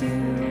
to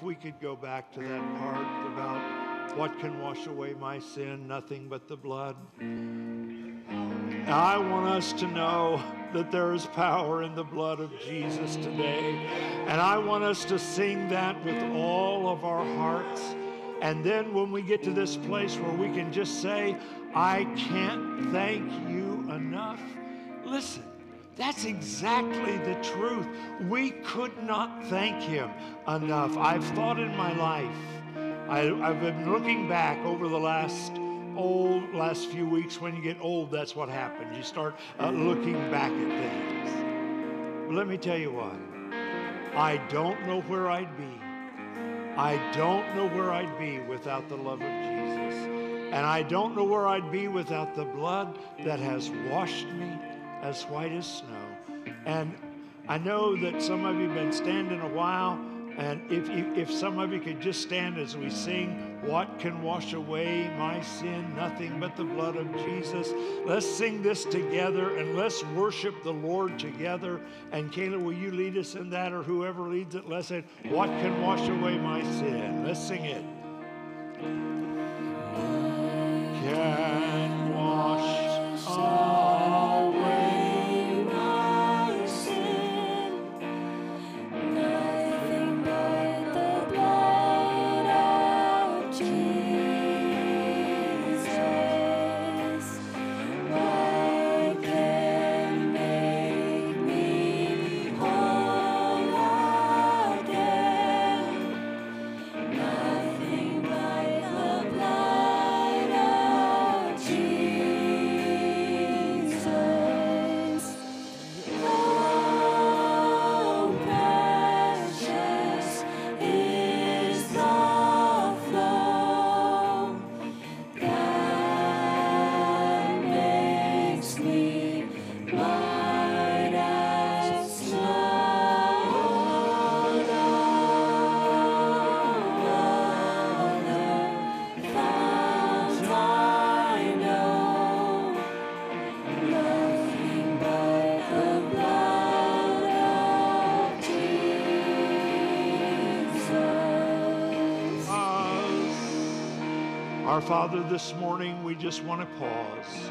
if we could go back to that part about what can wash away my sin, nothing but the blood. I want us to know that there is power in the blood of Jesus today. And I want us to sing that with all of our hearts. And then when we get to this place where we can just say, I can't thank you enough, listen. That's exactly the truth. We could not thank him enough. I've thought in my life, I, have been looking back over the last old last few weeks. When you get old, that's what happens. You start uh, looking back at things. But let me tell you what. I don't know where I'd be. I don't know where I'd be without the love of Jesus. And I don't know where I'd be without the blood that has washed me as white as snow. And I know that some of you have been standing a while, and if, you, if some of you could just stand as we sing, What Can Wash Away My Sin? Nothing but the blood of Jesus. Let's sing this together and let's worship the Lord together. And Kayla, will you lead us in that or whoever leads it? Let's say, What can wash away my sin? Let's sing it. Can wash away. Our Father, this morning we just want to pause.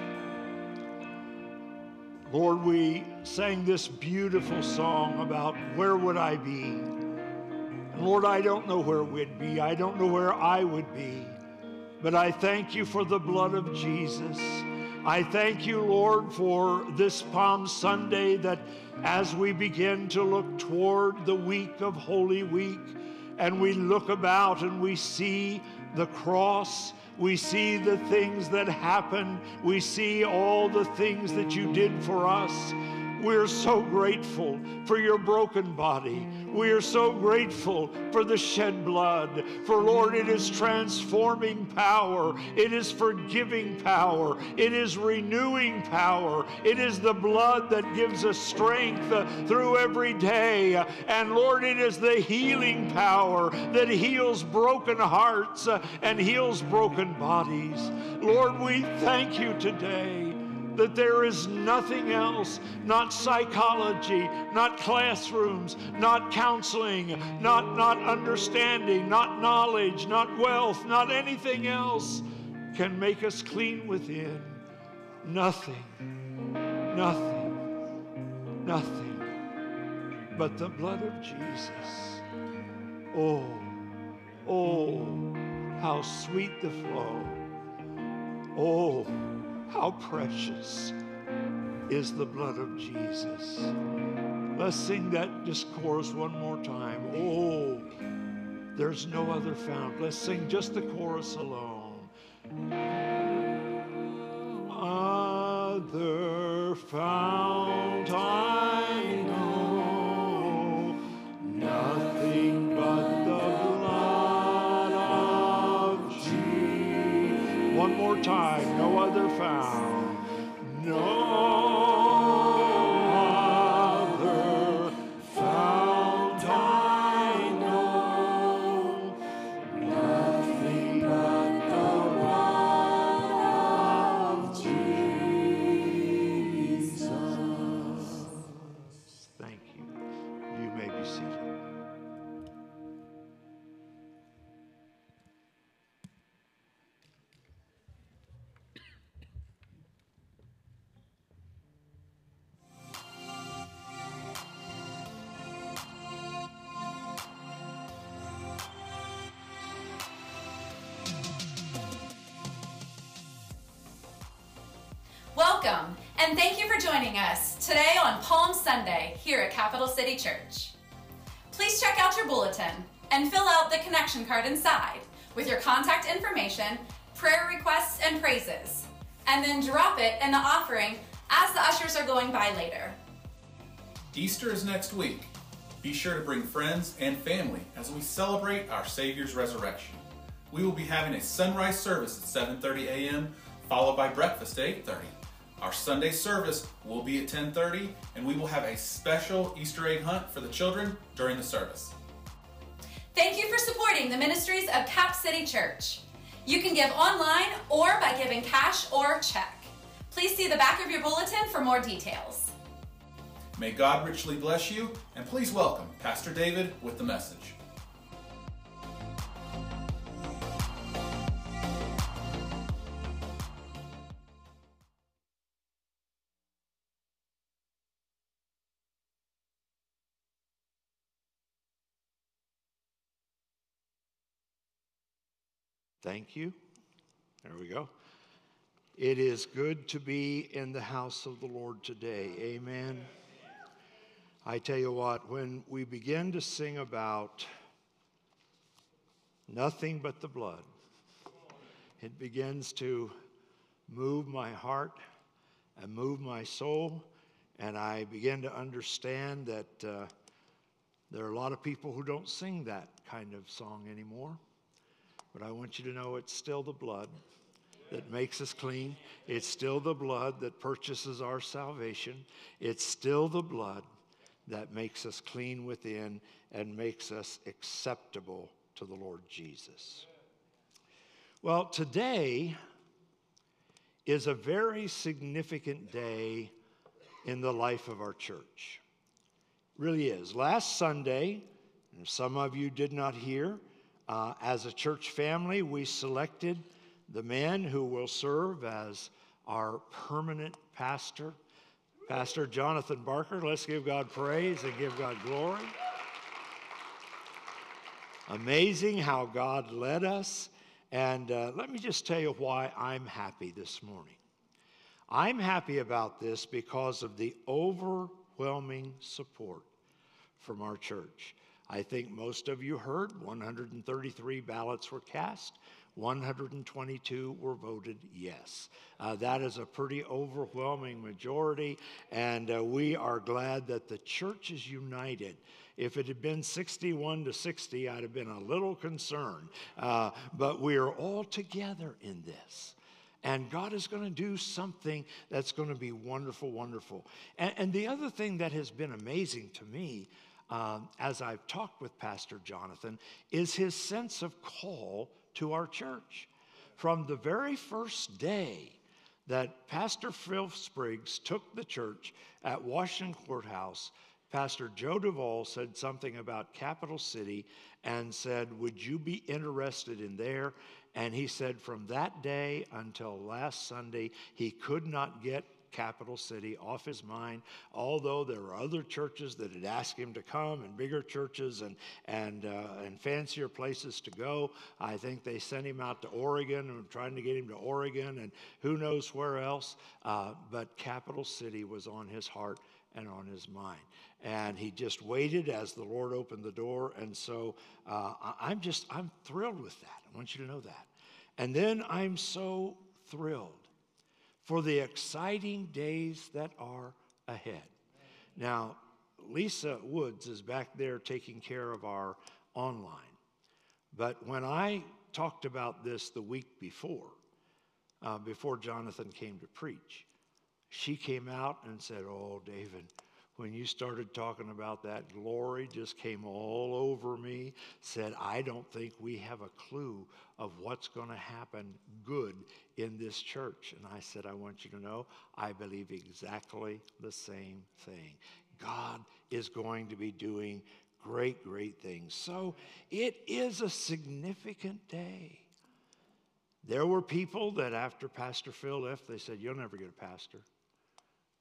Lord, we sang this beautiful song about where would I be? And Lord, I don't know where we'd be. I don't know where I would be. But I thank you for the blood of Jesus. I thank you, Lord, for this Palm Sunday that as we begin to look toward the week of Holy Week, and we look about and we see the cross, we see the things that happened, we see all the things that you did for us. We're so grateful for your broken body. We are so grateful for the shed blood. For Lord, it is transforming power. It is forgiving power. It is renewing power. It is the blood that gives us strength uh, through every day. And Lord, it is the healing power that heals broken hearts uh, and heals broken bodies. Lord, we thank you today that there is nothing else, not psychology, not classrooms, not counseling, not, not understanding, not knowledge, not wealth, not anything else can make us clean within. Nothing, nothing, nothing but the blood of Jesus. Oh, oh, how sweet the flow. Oh, how precious is the blood of Jesus. Let's sing that chorus one more time. Oh, there's no other fount. Let's sing just the chorus alone. Other fount I know, nothing but the blood of Jesus. One more time, No bulletin and fill out the connection card inside with your contact information, prayer requests, and praises, and then drop it in the offering as the ushers are going by later. Easter is next week. Be sure to bring friends and family as we celebrate our Savior's resurrection. We will be having a sunrise service at 7:30 a.m. followed by breakfast at 8:30. Our Sunday service will be at 10:30 and we will have a special Easter egg hunt for the children during the service. Thank you for supporting the ministries of Cap City Church. You can give online or by giving cash or check. Please see the back of your bulletin for more details. May God richly bless you and please welcome Pastor David with the message. Thank you. There we go. It is good to be in the house of the Lord today. Amen. I tell you what, when we begin to sing about nothing but the blood, it begins to move my heart and move my soul. And I begin to understand that uh, there are a lot of people who don't sing that kind of song anymore. But I want you to know it's still the blood that makes us clean. It's still the blood that purchases our salvation. It's still the blood that makes us clean within and makes us acceptable to the Lord Jesus. Well, today is a very significant day in the life of our church. It really is. Last Sunday, and some of you did not hear, uh, as a church family, we selected the man who will serve as our permanent pastor, Pastor Jonathan Barker. Let's give God praise and give God glory. Amazing how God led us. And uh, let me just tell you why I'm happy this morning. I'm happy about this because of the overwhelming support from our church. I think most of you heard 133 ballots were cast. 122 were voted yes. Uh, that is a pretty overwhelming majority, and uh, we are glad that the church is united. If it had been 61 to 60, I'd have been a little concerned. Uh, but we are all together in this. And God is going to do something that's going to be wonderful, wonderful. And, and the other thing that has been amazing to me um, as I've talked with Pastor Jonathan, is his sense of call to our church. From the very first day that Pastor Phil Spriggs took the church at Washington Courthouse, Pastor Joe Duvall said something about Capital City and said, Would you be interested in there? And he said, From that day until last Sunday, he could not get capital city off his mind, although there were other churches that had asked him to come and bigger churches and, and, uh, and fancier places to go. I think they sent him out to Oregon and trying to get him to Oregon and who knows where else. Uh, but capital city was on his heart and on his mind. And he just waited as the Lord opened the door. And so uh, I'm just, I'm thrilled with that. I want you to know that. And then I'm so thrilled for the exciting days that are ahead. Now, Lisa Woods is back there taking care of our online. But when I talked about this the week before, uh, before Jonathan came to preach, she came out and said, Oh, David, when you started talking about that, glory just came all over me. Said, I don't think we have a clue of what's going to happen good in this church. And I said, I want you to know, I believe exactly the same thing. God is going to be doing great, great things. So it is a significant day. There were people that after Pastor Phil left, they said, You'll never get a pastor.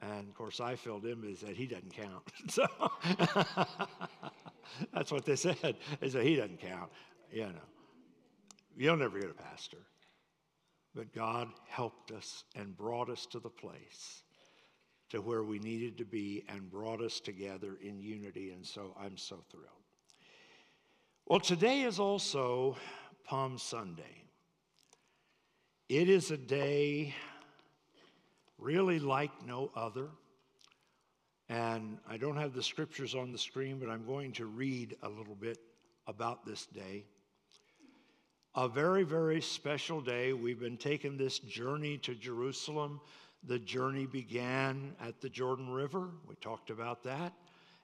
And of course, I filled in, but said he doesn't count. so that's what they said. They said he doesn't count. You know, you'll never get a pastor. But God helped us and brought us to the place to where we needed to be and brought us together in unity. And so I'm so thrilled. Well, today is also Palm Sunday. It is a day really like no other. And I don't have the scriptures on the screen, but I'm going to read a little bit about this day. A very, very special day. We've been taking this journey to Jerusalem. The journey began at the Jordan River. We talked about that.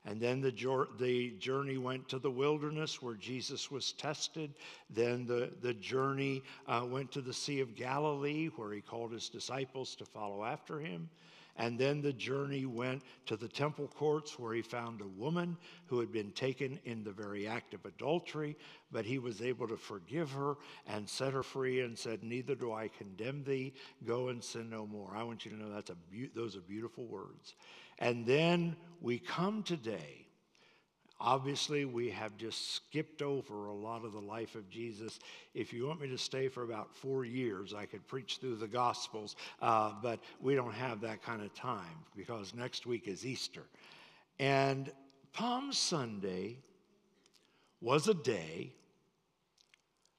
And then the, the journey went to the wilderness where Jesus was tested. Then the, the journey uh, went to the Sea of Galilee where he called his disciples to follow after him. And then the journey went to the temple courts where he found a woman who had been taken in the very act of adultery, but he was able to forgive her and set her free and said, Neither do I condemn thee. Go and sin no more. I want you to know that's a be- those are beautiful words. And then we come today Obviously, we have just skipped over a lot of the life of Jesus. If you want me to stay for about four years, I could preach through the Gospels, uh, but we don't have that kind of time because next week is Easter. And Palm Sunday was a day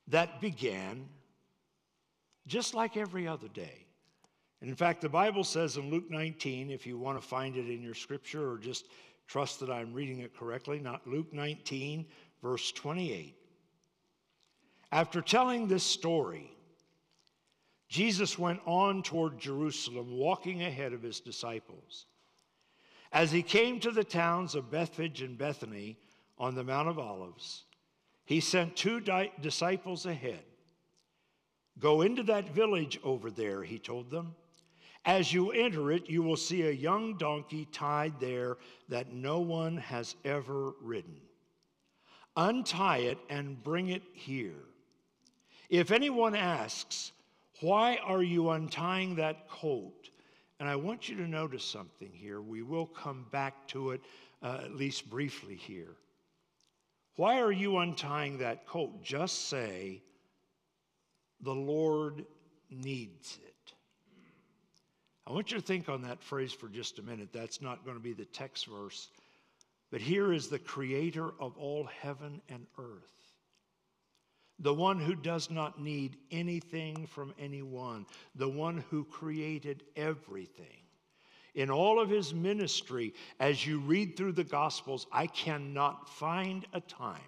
that began just like every other day. And in fact, the Bible says in Luke 19, if you want to find it in your scripture or just Trust that I'm reading it correctly, not Luke 19, verse 28. After telling this story, Jesus went on toward Jerusalem, walking ahead of his disciples. As he came to the towns of Bethphage and Bethany on the Mount of Olives, he sent two di- disciples ahead. Go into that village over there, he told them. As you enter it, you will see a young donkey tied there that no one has ever ridden. Untie it and bring it here. If anyone asks, Why are you untying that colt? And I want you to notice something here. We will come back to it uh, at least briefly here. Why are you untying that colt? Just say, The Lord needs it. I want you to think on that phrase for just a minute. That's not going to be the text verse. But here is the creator of all heaven and earth, the one who does not need anything from anyone, the one who created everything. In all of his ministry, as you read through the Gospels, I cannot find a time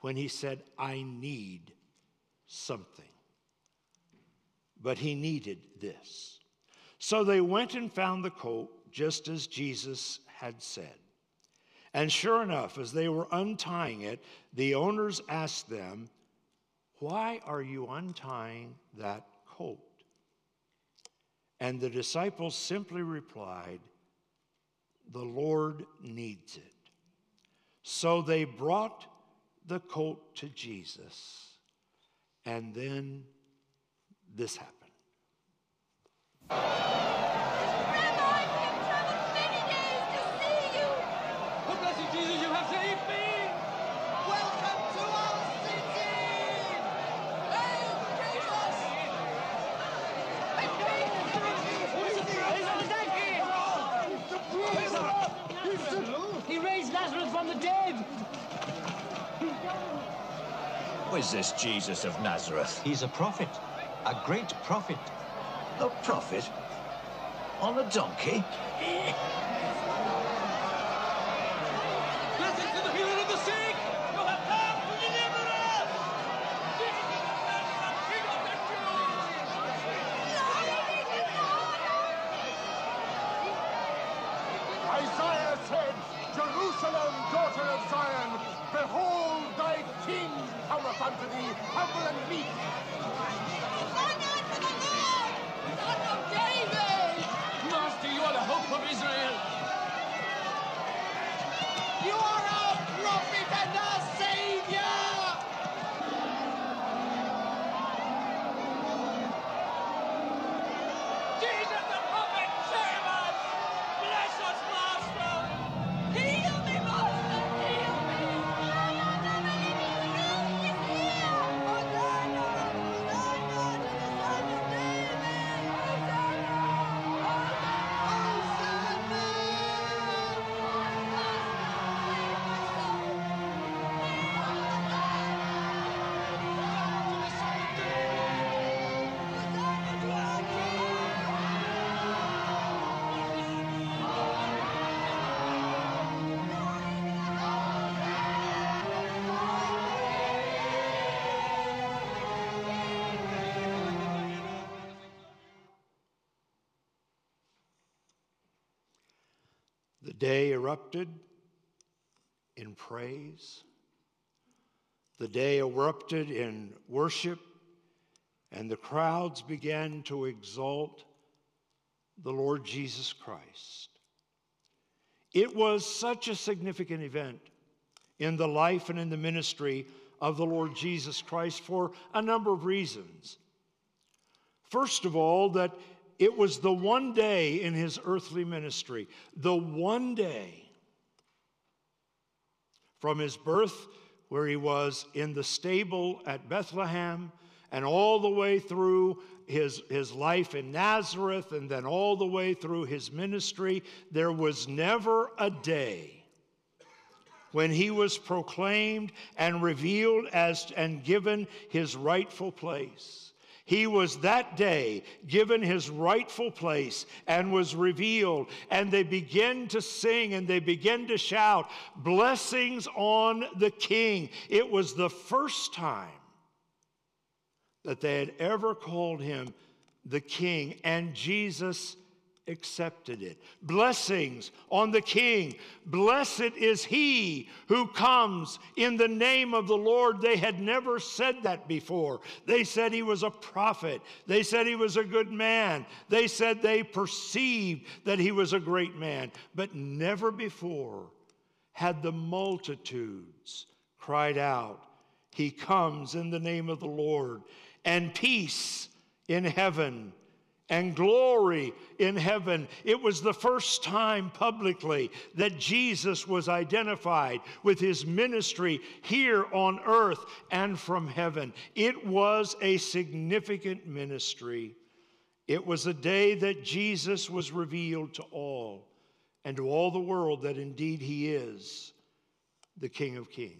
when he said, I need something but he needed this. So they went and found the colt just as Jesus had said. And sure enough, as they were untying it, the owners asked them, Why are you untying that colt? And the disciples simply replied, The Lord needs it. So they brought the colt to Jesus, and then this happened. Blessed Jesus, you have saved me. Welcome to our city. He raised Lazarus from the dead. Who is this Jesus of Nazareth? He's a prophet. A great prophet. A prophet? On a donkey? day erupted in praise. The day erupted in worship, and the crowds began to exalt the Lord Jesus Christ. It was such a significant event in the life and in the ministry of the Lord Jesus Christ for a number of reasons. First of all, that it was the one day in his earthly ministry, the one day from his birth, where he was in the stable at Bethlehem, and all the way through his, his life in Nazareth, and then all the way through his ministry, there was never a day when he was proclaimed and revealed as and given his rightful place. He was that day given his rightful place and was revealed. And they begin to sing and they begin to shout, Blessings on the King. It was the first time that they had ever called him the King. And Jesus accepted it. Blessings on the King. Blessed is he who comes in the name of the Lord. They had never said that before. They said he was a prophet. They said he was a good man. They said they perceived that he was a great man. But never before had the multitudes cried out, He comes in the name of the Lord, and peace in heaven and glory in heaven. It was the first time publicly that Jesus was identified with his ministry here on earth and from heaven. It was a significant ministry. It was a day that Jesus was revealed to all and to all the world that indeed he is the King of Kings.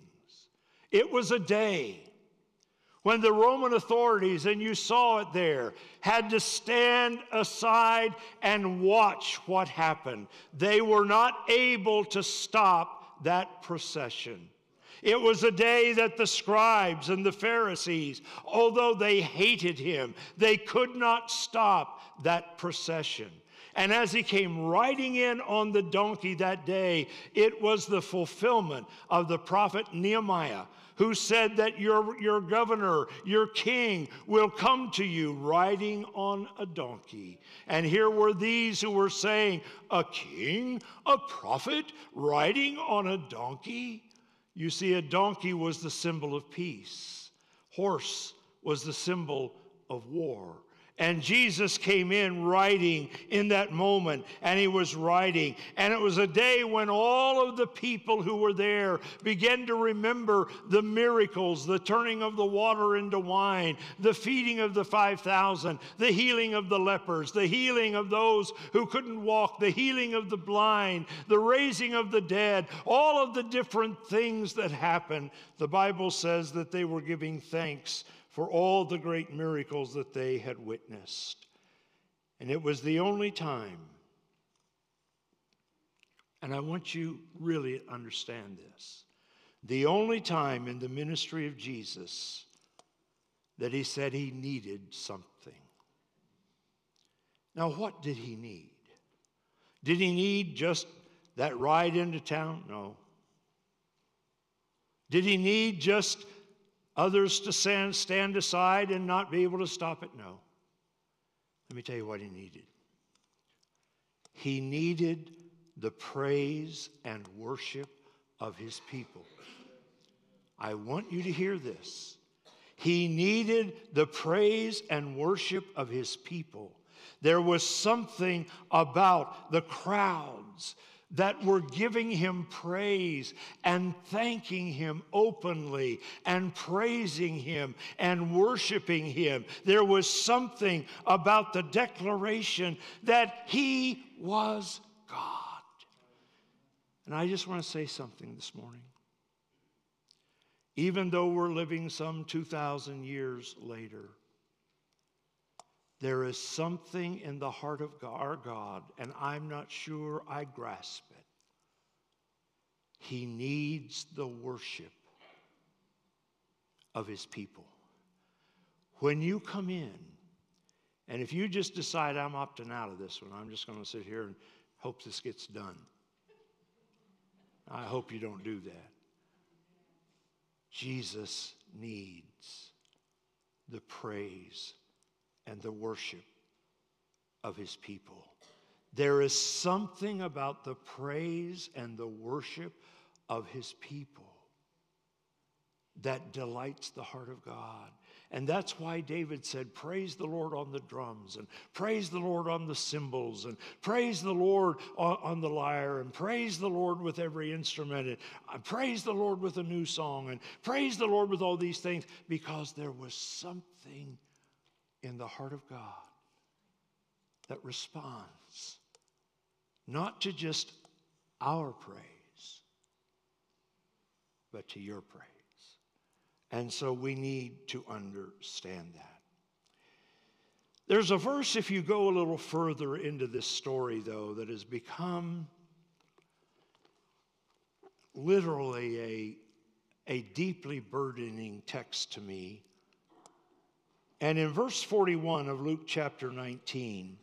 It was a day when the Roman authorities, and you saw it there, had to stand aside and watch what happened. They were not able to stop that procession. It was a day that the scribes and the Pharisees, although they hated him, they could not stop that procession. And as he came riding in on the donkey that day, it was the fulfillment of the prophet Nehemiah who said that your, your governor, your king, will come to you riding on a donkey. And here were these who were saying, A king, a prophet, riding on a donkey? You see, a donkey was the symbol of peace, horse was the symbol of war. And Jesus came in riding in that moment, and he was riding. And it was a day when all of the people who were there began to remember the miracles the turning of the water into wine, the feeding of the 5,000, the healing of the lepers, the healing of those who couldn't walk, the healing of the blind, the raising of the dead, all of the different things that happened. The Bible says that they were giving thanks for all the great miracles that they had witnessed. And it was the only time, and I want you really to understand this the only time in the ministry of Jesus that he said he needed something. Now, what did he need? Did he need just that ride into town? No. Did he need just others to stand, stand aside and not be able to stop it? No. Let me tell you what he needed. He needed the praise and worship of his people. I want you to hear this. He needed the praise and worship of his people. There was something about the crowds that were giving him praise and thanking him openly and praising him and worshiping him. There was something about the declaration that he was God. And I just want to say something this morning. Even though we're living some 2,000 years later, there is something in the heart of our God, and I'm not sure I grasp it. He needs the worship of his people. When you come in, and if you just decide I'm opting out of this one, I'm just going to sit here and hope this gets done. I hope you don't do that. Jesus needs the praise and the worship of his people. There is something about the praise and the worship of his people that delights the heart of God. And that's why David said, Praise the Lord on the drums, and praise the Lord on the cymbals, and praise the Lord on, the lyre, and praise the Lord with every instrument, and uh, praise the Lord with a new song, and praise the Lord with all these things, because there was something in the heart of God that responds not to just our praise, but to your praise. And so we need to understand that. There's a verse, if you go a little further into this story, though, that has become literally a, a deeply burdening text to me. And in verse 41 of Luke chapter 19,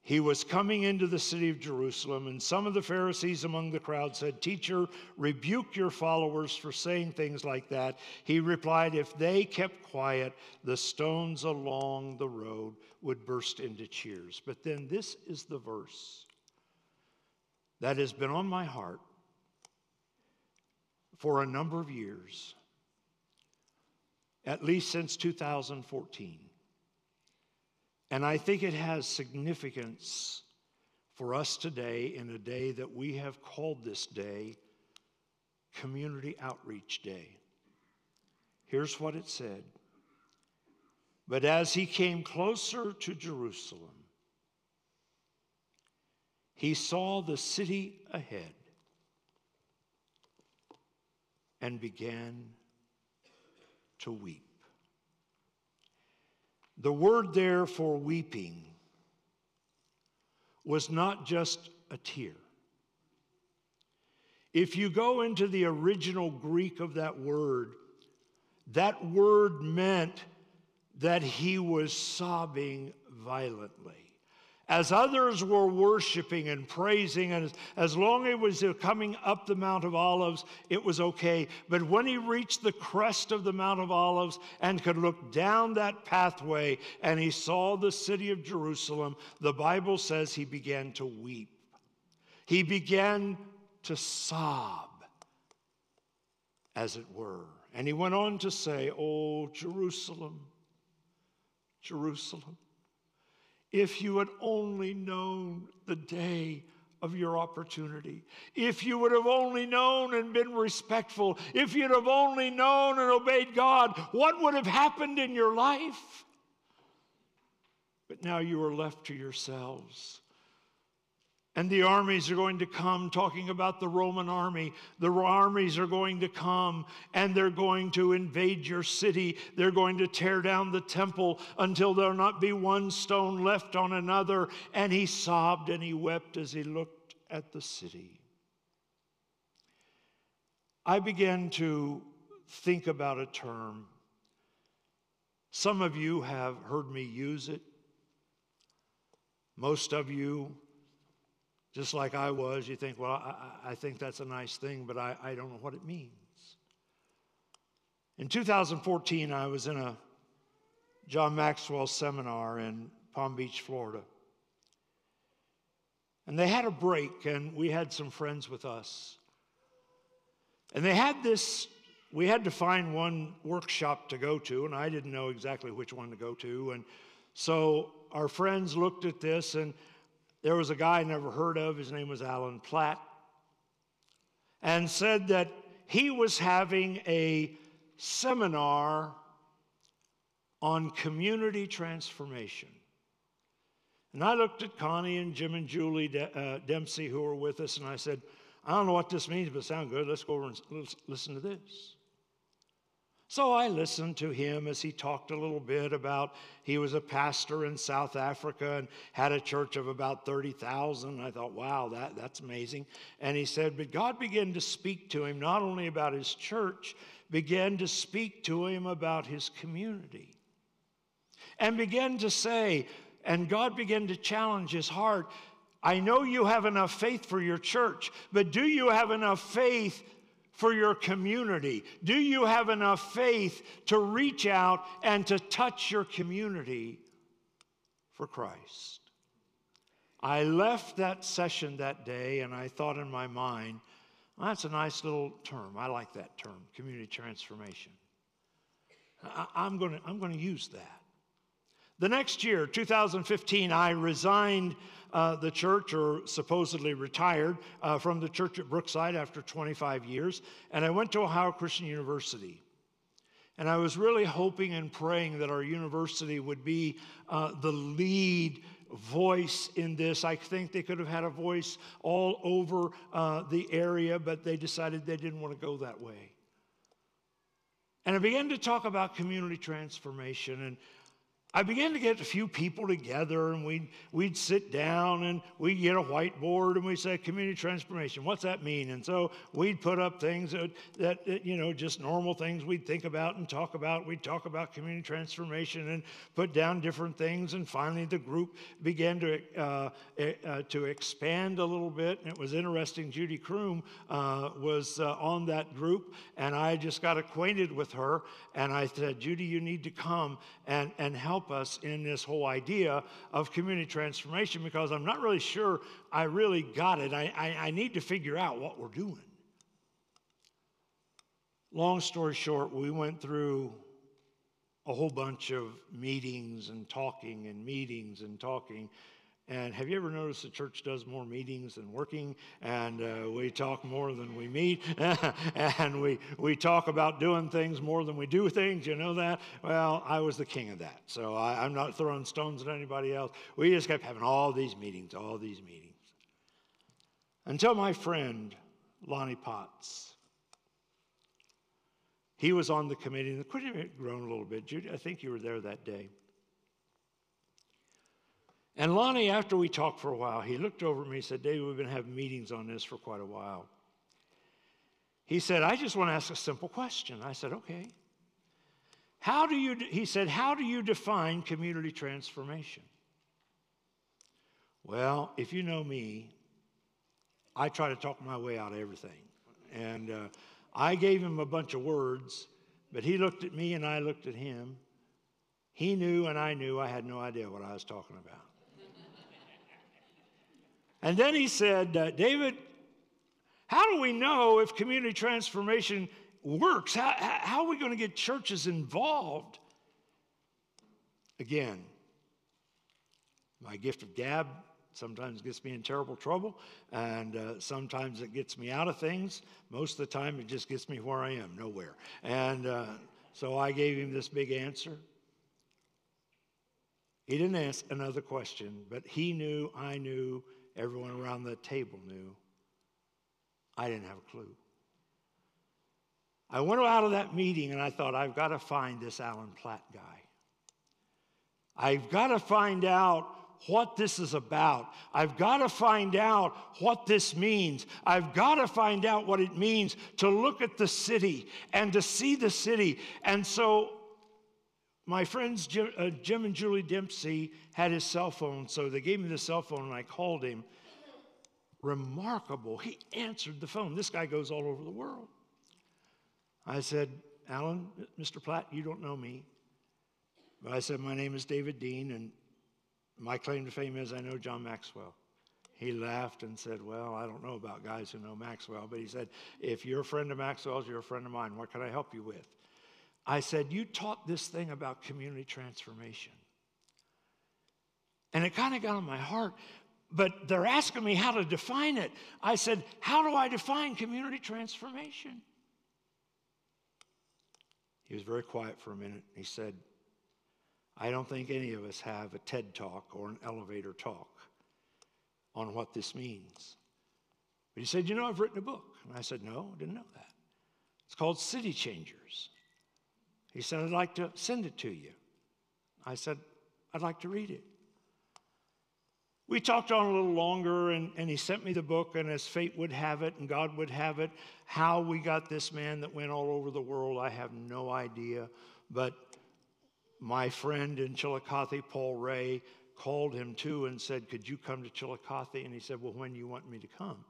he was coming into the city of Jerusalem, and some of the Pharisees among the crowd said, Teacher, rebuke your followers for saying things like that. He replied, If they kept quiet, the stones along the road would burst into cheers. But then this is the verse that has been on my heart for a number of years, at least since 2014. And I think it has significance for us today in a day that we have called this day Community Outreach Day. Here's what it said But as he came closer to Jerusalem, he saw the city ahead and began to weep. The word there for weeping was not just a tear. If you go into the original Greek of that word, that word meant that he was sobbing violently as others were worshiping and praising, and as, as long as he was uh, coming up the Mount of Olives, it was okay. But when he reached the crest of the Mount of Olives and could look down that pathway and he saw the city of Jerusalem, the Bible says he began to weep. He began to sob, as it were. And he went on to say, Oh, Jerusalem, Jerusalem if you had only known the day of your opportunity. If you would have only known and been respectful, if you'd have only known and obeyed God, what would have happened in your life? But now you are left to yourselves. And the armies are going to come, talking about the Roman army. The armies are going to come and they're going to invade your city. They're going to tear down the temple until there'll not be one stone left on another. And he sobbed and he wept as he looked at the city. I began to think about a term. Some of you have heard me use it. Most of you just like I was, you think, well, I, I think that's a nice thing, but I, I don't know what it means. In 2014, I was in a John Maxwell seminar in Palm Beach, Florida. And they had a break, and we had some friends with us. And they had this, we had to find one workshop to go to, and I didn't know exactly which one to go to. And so our friends looked at this, and there was a guy I never heard of, his name was Alan Platt, and said that he was having a seminar on community transformation. And I looked at Connie and Jim and Julie De- uh, Dempsey, who were with us, and I said, I don't know what this means, but it sounds good. Let's go over and listen to this. So I listened to him as he talked a little bit about he was a pastor in South Africa and had a church of about 30,000. I thought, wow, that, that's amazing. And he said, but God began to speak to him not only about his church, began to speak to him about his community. And began to say, and God began to challenge his heart I know you have enough faith for your church, but do you have enough faith for your community? Do you have enough faith to reach out and to touch your community for Christ? I left that session that day and I thought in my mind, well, that's a nice little term. I like that term, community transformation. I, am going to I'm going to use that. The next year, 2015, I resigned uh, the church, or supposedly retired uh, from the church at Brookside after 25 years, and I went to Ohio Christian University. And I was really hoping and praying that our university would be uh, the lead voice in this. I think they could have had a voice all over uh, the area, but they decided they didn't want to go that way. And I began to talk about community transformation. And I began to get a few people together and we'd, we'd sit down and we'd get a whiteboard and we'd say, community transformation, what's that mean? And so we'd put up things that, that, you know, just normal things we'd think about and talk about. We'd talk about community transformation and put down different things. And finally, the group began to, uh, uh, to expand a little bit. And it was interesting. Judy Kroom uh, was uh, on that group and I just got acquainted with her. And I said, Judy, you need to come and, and help help us in this whole idea of community transformation because I'm not really sure I really got it. I, I, I need to figure out what we're doing. Long story short, we went through a whole bunch of meetings and talking and meetings and talking and have you ever noticed the church does more meetings than working? And uh, we talk more than we meet. and we, we talk about doing things more than we do things. You know that? Well, I was the king of that. So I, I'm not throwing stones at anybody else. We just kept having all these meetings, all these meetings. Until my friend, Lonnie Potts, he was on the committee. The committee had grown a little bit. Judy, I think you were there that day. And Lonnie, after we talked for a while, he looked over at me and said, David, we've been having meetings on this for quite a while. He said, I just want to ask a simple question. I said, okay. How do you, he said, how do you define community transformation? Well, if you know me, I try to talk my way out of everything. And uh, I gave him a bunch of words, but he looked at me and I looked at him. He knew and I knew I had no idea what I was talking about. And then he said, uh, David, how do we know if community transformation works? How, how are we going to get churches involved? Again, my gift of gab sometimes gets me in terrible trouble, and uh, sometimes it gets me out of things. Most of the time, it just gets me where I am, nowhere. And uh, so I gave him this big answer. He didn't ask another question, but he knew, I knew, everyone around the table knew. I didn't have a clue. I went out of that meeting and I thought, I've got to find this Alan Platt guy. I've got to find out what this is about. I've got to find out what this means. I've got to find out what it means to look at the city and to see the city. And so my friends Jim, uh, Jim, and Julie Dempsey had his cell phone, so they gave me the cell phone and I called him. Remarkable. He answered the phone. This guy goes all over the world. I said, Alan, Mr. Platt, you don't know me. But I said, My name is David Dean, and my claim to fame is I know John Maxwell. He laughed and said, Well, I don't know about guys who know Maxwell, but he said, If you're a friend of Maxwell's, you're a friend of mine. What can I help you with? I said, You taught this thing about community transformation. And it kind of got on my heart, but they're asking me how to define it. I said, How do I define community transformation? He was very quiet for a minute. He said, I don't think any of us have a TED talk or an elevator talk on what this means. But he said, You know, I've written a book. And I said, No, I didn't know that. It's called City Changers. He said, I'd like to send it to you. I said, I'd like to read it. We talked on a little longer, and, and he sent me the book, and as fate would have it, and God would have it, how we got this man that went all over the world, I have no idea. But my friend in Chillicothe, Paul Ray, called him too and said, Could you come to Chillicothe? And he said, Well, when do you want me to come?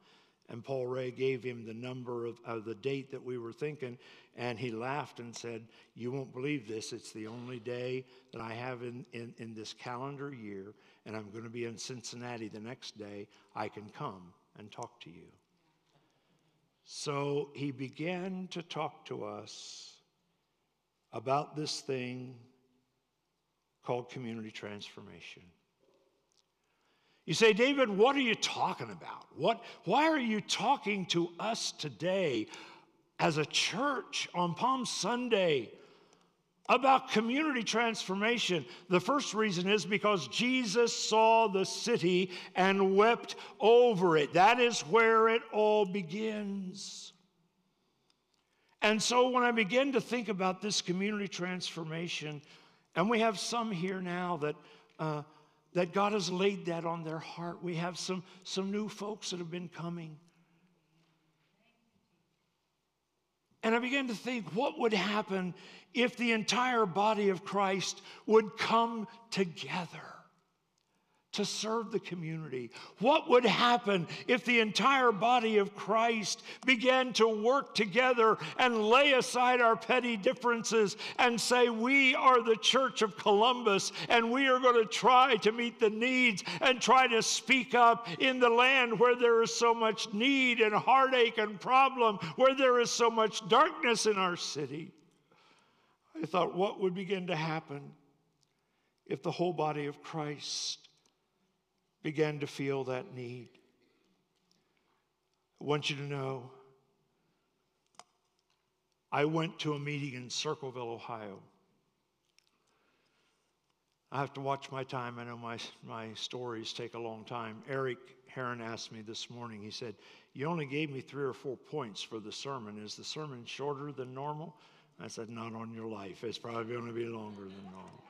And Paul Ray gave him the number of, the date that we were thinking, and he laughed and said, You won't believe this. It's the only day that I have in, in, in this calendar year, and I'm going to be in Cincinnati the next day. I can come and talk to you. So he began to talk to us about this thing called community transformation. You say, David, what are you talking about? What, why are you talking to us today as a church on Palm Sunday about community transformation? The first reason is because Jesus saw the city and wept over it. That is where it all begins. And so when I begin to think about this community transformation, and we have some here now that, uh, that God has laid that on their heart. We have some, some new folks that have been coming. And I began to think, what would happen if the entire body of Christ would come together? To serve the community? What would happen if the entire body of Christ began to work together and lay aside our petty differences and say, We are the Church of Columbus and we are going to try to meet the needs and try to speak up in the land where there is so much need and heartache and problem, where there is so much darkness in our city? I thought, what would begin to happen if the whole body of Christ began to feel that need. I want you to know I went to a meeting in Circleville, Ohio. I have to watch my time. I know my, my stories take a long time. Eric Heron asked me this morning, he said, You only gave me three or four points for the sermon. Is the sermon shorter than normal? I said, Not on your life. It's probably going to be longer than normal.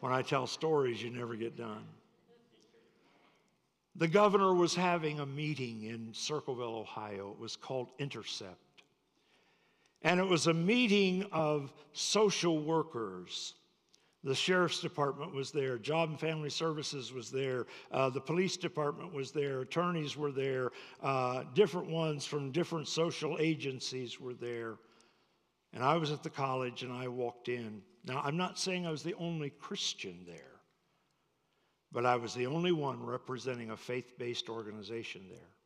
When I tell stories, you never get done the governor was having a meeting in Circleville, Ohio. It was called Intercept. And it was a meeting of social workers. The sheriff's department was there, Job and Family Services was there, uh, the police department was there, attorneys were there, uh, different ones from different social agencies were there. And I was at the college and I walked in. Now, I'm not saying I was the only Christian there but I was the only one representing a faith based organization there.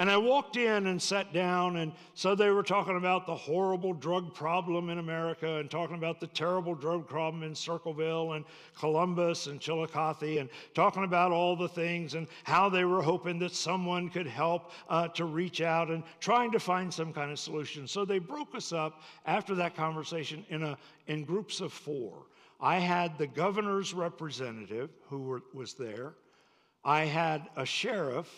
And I walked in and sat down, and so they were talking about the horrible drug problem in America and talking about the terrible drug problem in Circleville and Columbus and Chillicothe and talking about all the things and how they were hoping that someone could help uh, to reach out and trying to find some kind of solution. So they broke us up after that conversation in, a, in groups of four. I had the governor's representative who were, was there. I had a sheriff,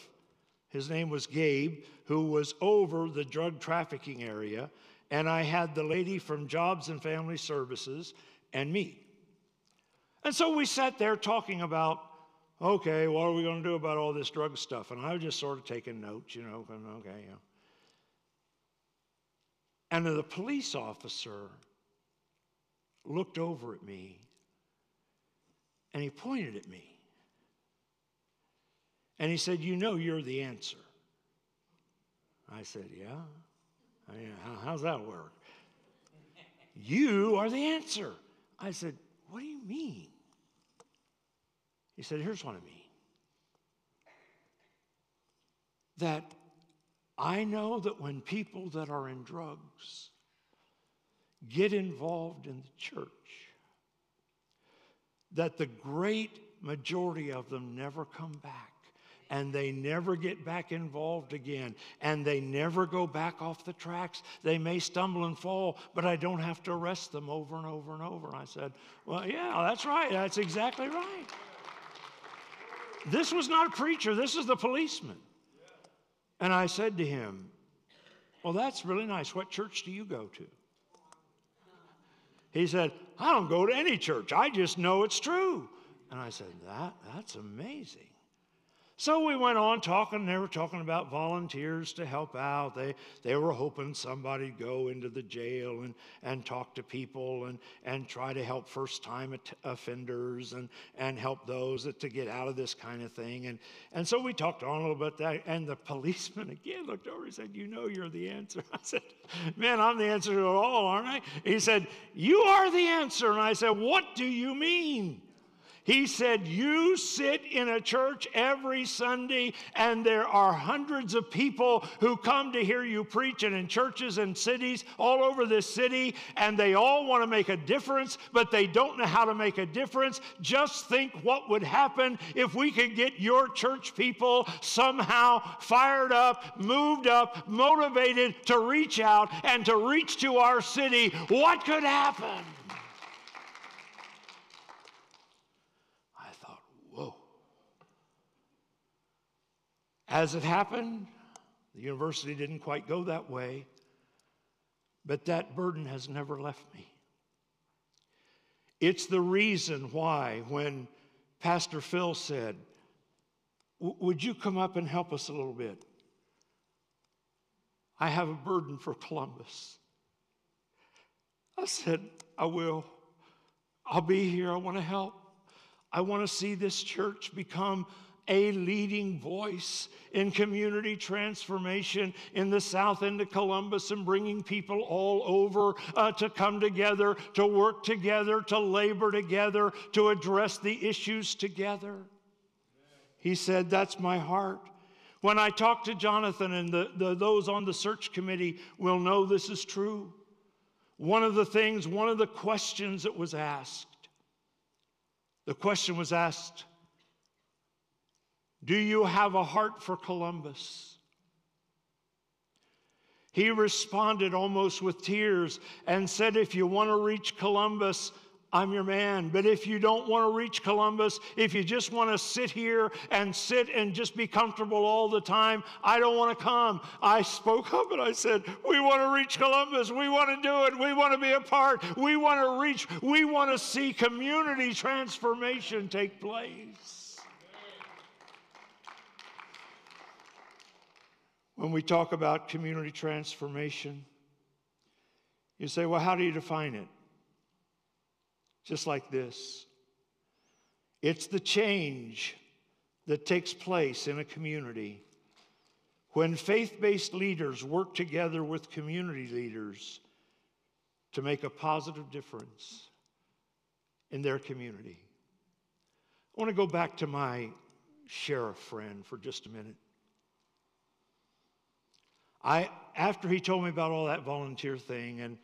his name was Gabe, who was over the drug trafficking area. And I had the lady from Jobs and Family Services and me. And so we sat there talking about, okay, what are we going to do about all this drug stuff? And I was just sort of taking notes, you know, okay, you know. And the police officer looked over at me and he pointed at me. And he said, You know, you're the answer. I said, Yeah. I mean, how, how's that work? you are the answer. I said, What do you mean? He said, Here's what I mean that I know that when people that are in drugs get involved in the church, that the great majority of them never come back and they never get back involved again and they never go back off the tracks. They may stumble and fall, but I don't have to arrest them over and over and over. I said, Well, yeah, that's right. That's exactly right. This was not a preacher, this is the policeman. And I said to him, Well, that's really nice. What church do you go to? He said, I don't go to any church. I just know it's true. And I said, that, That's amazing. So we went on talking. They were talking about volunteers to help out. They, they were hoping somebody'd go into the jail and, and talk to people and, and try to help first time offenders and, and help those that, to get out of this kind of thing. And, and so we talked on a little bit that. And the policeman again looked over and said, You know, you're the answer. I said, Man, I'm the answer to it all, aren't I? He said, You are the answer. And I said, What do you mean? He said, You sit in a church every Sunday, and there are hundreds of people who come to hear you preach, and in churches and cities all over this city, and they all want to make a difference, but they don't know how to make a difference. Just think what would happen if we could get your church people somehow fired up, moved up, motivated to reach out and to reach to our city. What could happen? As it happened, the university didn't quite go that way, but that burden has never left me. It's the reason why, when Pastor Phil said, Would you come up and help us a little bit? I have a burden for Columbus. I said, I will. I'll be here. I want to help. I want to see this church become a leading voice in community transformation in the south end of Columbus and bringing people all over uh, to come together, to work together, to labor together, to address the issues together. He said, That's my heart. When I talk to Jonathan and the, the, those on the search committee will know this is true. One of the things, one of the questions that was asked, the question was asked, do you have a heart for Columbus? He responded almost with tears and said, If you want to reach Columbus, I'm your man. But if you don't want to reach Columbus, if you just want to sit here and sit and just be comfortable all the time, I don't want to come. I spoke up and I said, We want to reach Columbus. We want to do it. We want to be a part. We want to reach. We want to see community transformation take place. When we talk about community transformation, you say, well, how do you define it? Just like this it's the change that takes place in a community when faith based leaders work together with community leaders to make a positive difference in their community. I want to go back to my sheriff friend for just a minute. I, after he told me about all that volunteer thing, and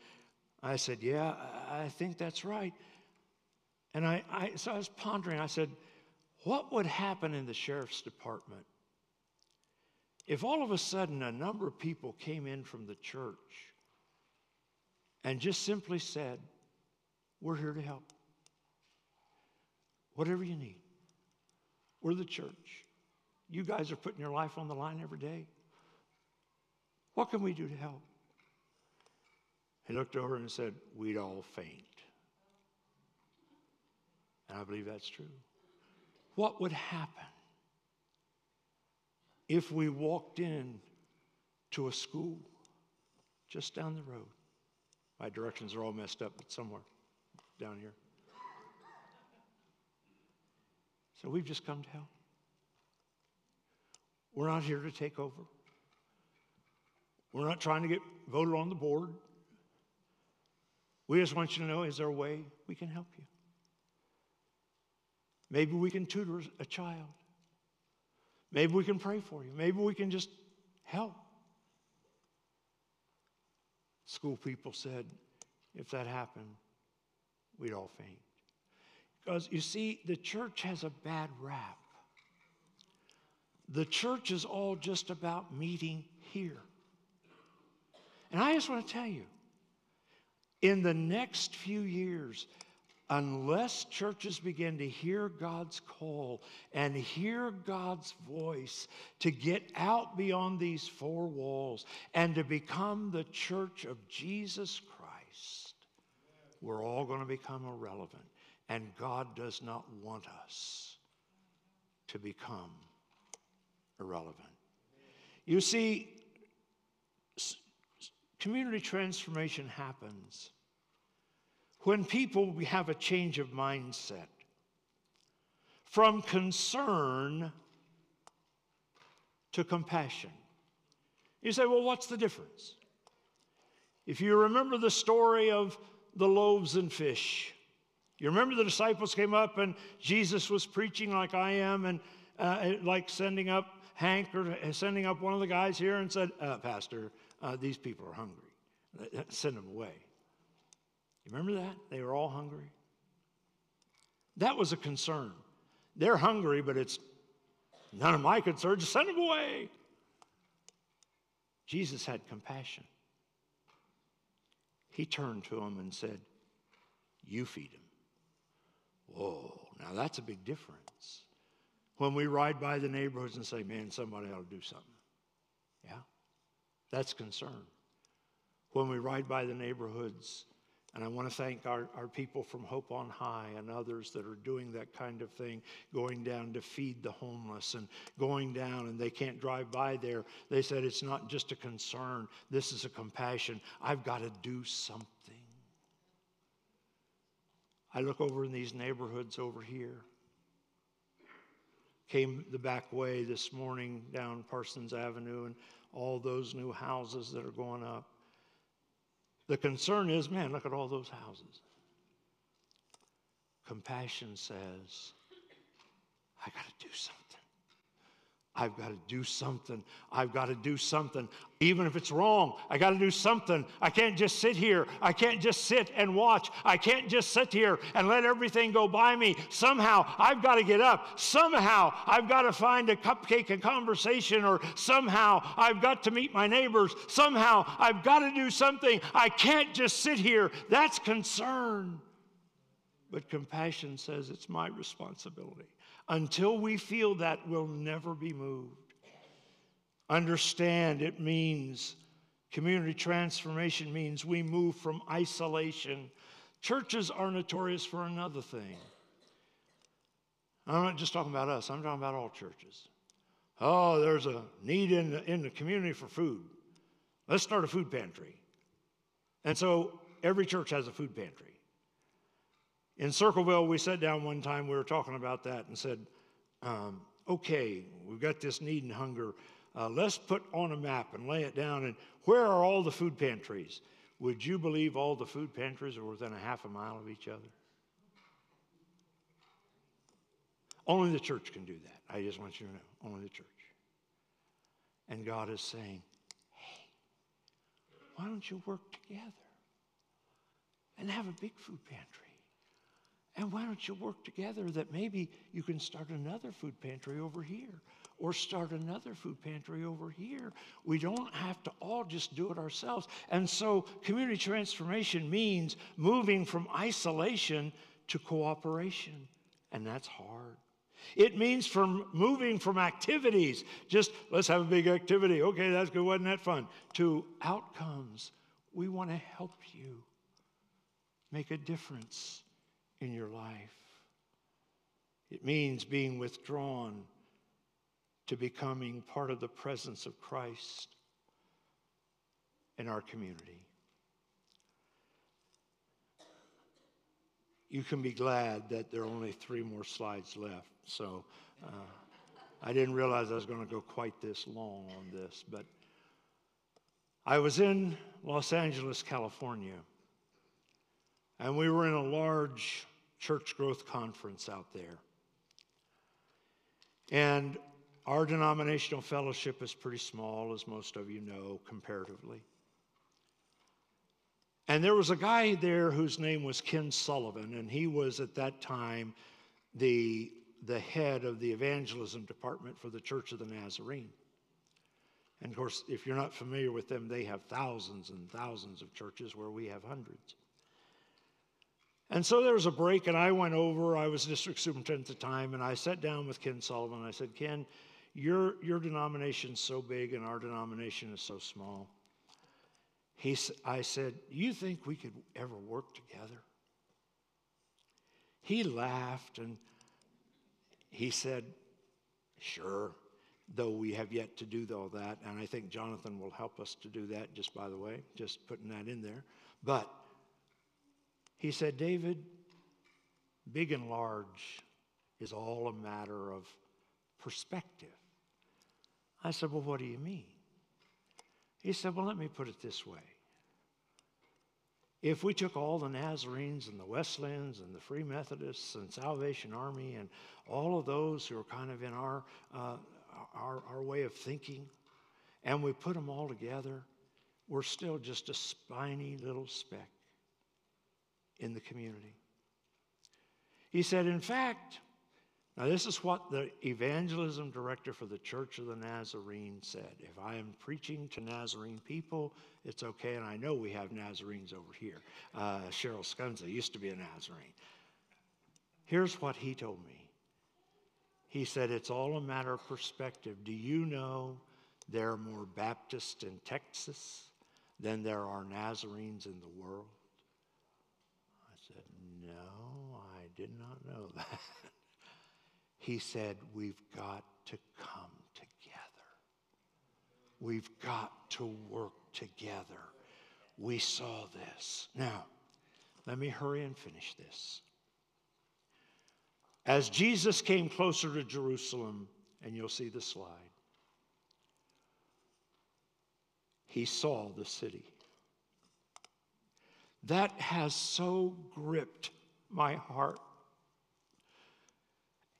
I said, Yeah, I think that's right. And I, I, so I was pondering, I said, What would happen in the sheriff's department if all of a sudden a number of people came in from the church and just simply said, We're here to help. Whatever you need, we're the church. You guys are putting your life on the line every day. What can we do to help? He looked over and said, We'd all faint. And I believe that's true. What would happen if we walked in to a school just down the road? My directions are all messed up, but somewhere down here. So we've just come to help. We're not here to take over. We're not trying to get voted on the board. We just want you to know is there a way we can help you? Maybe we can tutor a child. Maybe we can pray for you. Maybe we can just help. School people said, if that happened, we'd all faint. Because you see, the church has a bad rap. The church is all just about meeting here. And I just want to tell you, in the next few years, unless churches begin to hear God's call and hear God's voice to get out beyond these four walls and to become the church of Jesus Christ, we're all going to become irrelevant. And God does not want us to become irrelevant. You see, community transformation happens when people have a change of mindset from concern to compassion. You say, well, what's the difference? If you remember the story of the loaves and fish, you remember the disciples came up and Jesus was preaching like I am and uh, like sending up Hank or sending up one of the guys here and said, uh, Pastor, uh, these people are hungry. Send them away. You remember that? They were all hungry. That was a concern. They're hungry, but it's none of my concern. Just send them away. Jesus had compassion. He turned to them and said, You feed them. Whoa, now that's a big difference. When we ride by the neighborhoods and say, Man, somebody ought to do something. That's concern. When we ride by the neighborhoods and I want to thank our, our people from Hope on High and others that are doing that kind of thing, going down to feed the homeless and going down and they can't drive by there. They said it's not just a concern, this is a compassion. I've got to do something. I look over in these neighborhoods over here. Came the back way this morning down Parsons Avenue and all those new houses that are going up. The concern is, man, look at all those houses. Compassion says, I got to do something. I've got to do something. I've got to do something. Even if it's wrong, I got to do something. I can't just sit here. I can't just sit and watch. I can't just sit here and let everything go by me. Somehow, I've got to get up. Somehow, I've got to find a cupcake and conversation, or somehow, I've got to meet my neighbors. Somehow, I've got to do something. I can't just sit here. That's concern. But compassion says it's my responsibility. Until we feel that, we'll never be moved. Understand it means community transformation means we move from isolation. Churches are notorious for another thing. I'm not just talking about us, I'm talking about all churches. Oh, there's a need in the, in the community for food. Let's start a food pantry. And so every church has a food pantry. In Circleville, we sat down one time, we were talking about that and said, um, okay, we've got this need and hunger. Uh, let's put on a map and lay it down. And where are all the food pantries? Would you believe all the food pantries are within a half a mile of each other? Only the church can do that. I just want you to know. Only the church. And God is saying, hey, why don't you work together and have a big food pantry? And why don't you work together that maybe you can start another food pantry over here or start another food pantry over here? We don't have to all just do it ourselves. And so, community transformation means moving from isolation to cooperation, and that's hard. It means from moving from activities, just let's have a big activity. Okay, that's good. Wasn't that fun? To outcomes. We want to help you make a difference in your life. It means being withdrawn to becoming part of the presence of Christ in our community. You can be glad that there are only three more slides left. So uh, I didn't realize I was going to go quite this long on this, but I was in Los Angeles, California and we were in a large church growth conference out there. And our denominational fellowship is pretty small, as most of you know, comparatively. And there was a guy there whose name was Ken Sullivan, and he was at that time the, the head of the evangelism department for the Church of the Nazarene. And of course, if you're not familiar with them, they have thousands and thousands of churches where we have hundreds. And so there was a break, and I went over. I was district superintendent at the time, and I sat down with Ken Sullivan. I said, Ken, your, your denomination's so big, and our denomination is so small. He, I said, You think we could ever work together? He laughed and he said, Sure. though we have yet to do all that. And I think Jonathan will help us to do that, just by the way, just putting that in there. But he said, David, big and large is all a matter of perspective. I said, Well, what do you mean? He said, Well, let me put it this way. If we took all the Nazarenes and the Wesleyans and the Free Methodists and Salvation Army and all of those who are kind of in our, uh, our, our way of thinking, and we put them all together, we're still just a spiny little speck in the community. He said, in fact, now, this is what the evangelism director for the Church of the Nazarene said. If I am preaching to Nazarene people, it's okay. And I know we have Nazarenes over here. Uh, Cheryl Scunza used to be a Nazarene. Here's what he told me He said, It's all a matter of perspective. Do you know there are more Baptists in Texas than there are Nazarenes in the world? I said, No, I did not know that. He said, We've got to come together. We've got to work together. We saw this. Now, let me hurry and finish this. As Jesus came closer to Jerusalem, and you'll see the slide, he saw the city. That has so gripped my heart.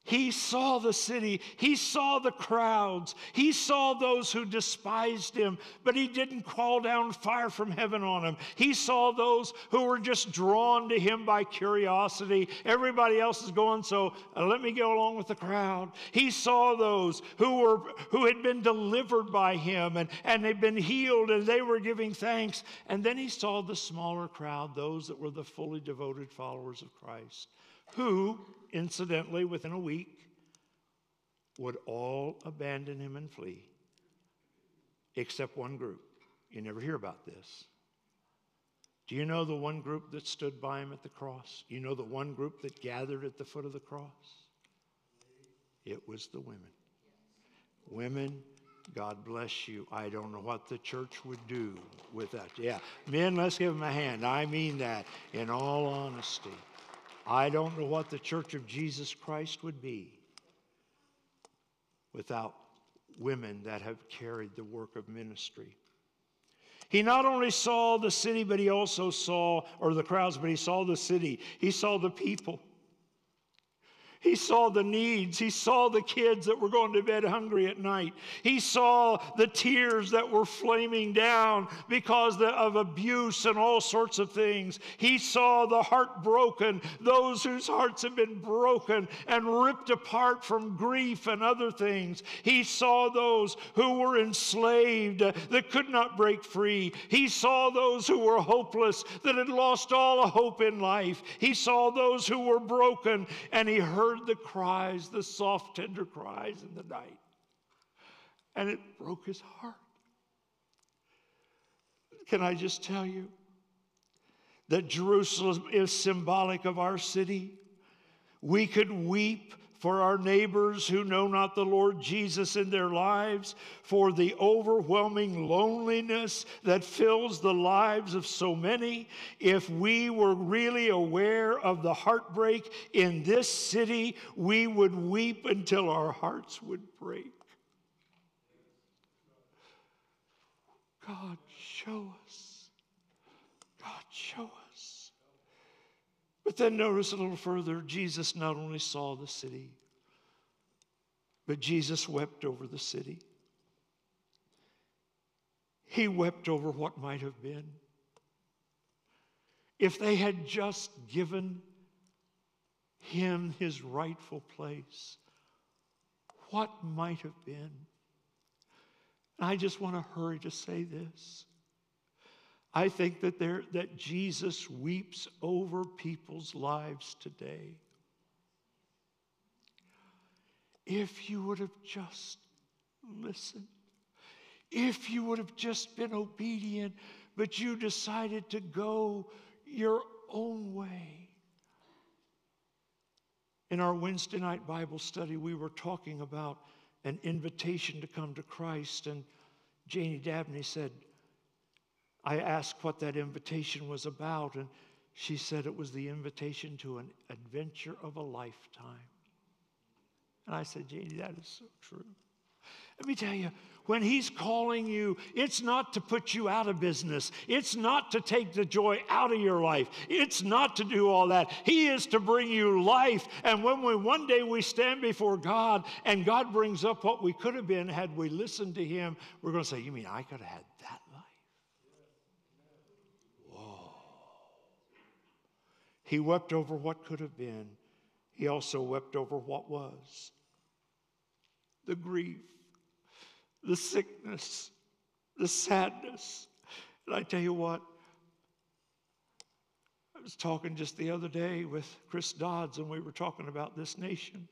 He saw the city. He saw the crowds. He saw those who despised him, but he didn't call down fire from heaven on them. He saw those who were just drawn to him by curiosity. Everybody else is going, so uh, let me go along with the crowd. He saw those who were who had been delivered by him and, and they'd been healed and they were giving thanks. And then he saw the smaller crowd, those that were the fully devoted followers of Christ who, incidentally, within a week, would all abandon him and flee, except one group. You never hear about this. Do you know the one group that stood by him at the cross? You know the one group that gathered at the foot of the cross? It was the women. Women, God bless you. I don't know what the church would do with that. Yeah, men, let's give them a hand. I mean that in all honesty. I don't know what the Church of Jesus Christ would be without women that have carried the work of ministry. He not only saw the city, but he also saw, or the crowds, but he saw the city. He saw the people. He saw the needs. He saw the kids that were going to bed hungry at night. He saw the tears that were flaming down because of abuse and all sorts of things. He saw the heartbroken, those whose hearts had been broken and ripped apart from grief and other things. He saw those who were enslaved uh, that could not break free. He saw those who were hopeless that had lost all hope in life. He saw those who were broken and he heard heard the cries, the soft, tender cries in the night. And it broke his heart. Can I just tell you that Jerusalem is symbolic of our city? We could weep for our neighbors who know not the Lord Jesus in their lives, for the overwhelming loneliness that fills the lives of so many. If we were really aware of the heartbreak in this city, we would weep until our hearts would break. God, show us. God, show us. But then notice a little further Jesus not only saw the city, but Jesus wept over the city. He wept over what might have been. If they had just given him his rightful place, what might have been? And I just want to hurry to say this. I think that, there, that Jesus weeps over people's lives today. If you would have just listened, if you would have just been obedient, but you decided to go your own way. In our Wednesday night Bible study, we were talking about an invitation to come to Christ. And Janie Dabney said, I asked what that invitation was about, and she said it was the invitation to an adventure of a lifetime. And I said, Janie, that is so true. Let me tell you, when He's calling you, it's not to put you out of business. It's not to take the joy out of your life. It's not to do all that. He is to bring you life. And when we one day we stand before God and God brings up what we could have been had we listened to Him, we're going to say, You mean I could have had that life? Whoa. He wept over what could have been. He also wept over what was the grief the sickness, the sadness. And I tell you what, I was talking just the other day with Chris Dodds, and we were talking about this nation.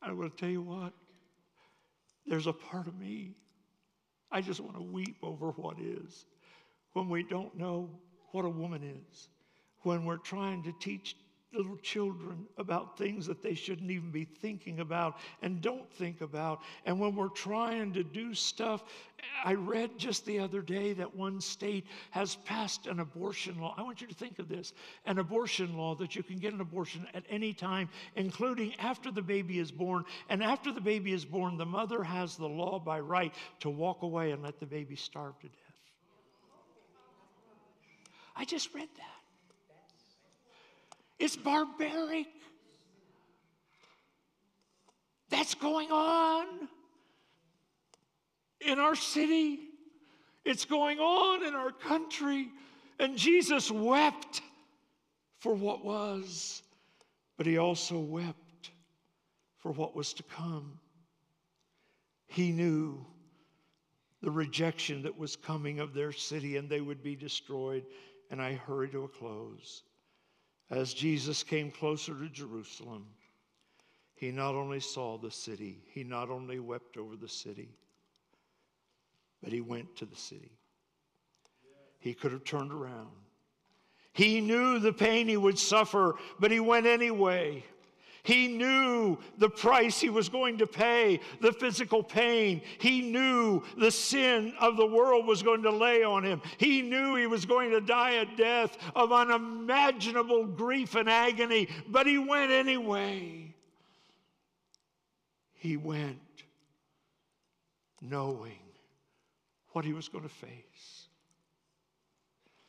I want to tell you what, there's a part of me, I just want to weep over what is. When we don't know what a woman is, when we're trying to teach little children about things that they shouldn't even be thinking about and don't think about. And when we're trying to do stuff, I read just the other day that one state has passed an abortion law. I want you to think of this an abortion law that you can get an abortion at any time, including after the baby is born. And after the baby is born, the mother has the law by right to walk away and let the baby starve to death. I just read that. It's barbaric. That's going on in our city. It's going on in our country. And Jesus wept for what was, but he also wept for what was to come. He knew the rejection that was coming of their city and they would be destroyed. And I hurry to a close. As Jesus came closer to Jerusalem, he not only saw the city, he not only wept over the city, but he went to the city. He could have turned around. He knew the pain he would suffer, but he went anyway. He knew the price he was going to pay, the physical pain. He knew the sin of the world was going to lay on him. He knew he was going to die a death of unimaginable grief and agony, but he went anyway. He went knowing what he was going to face.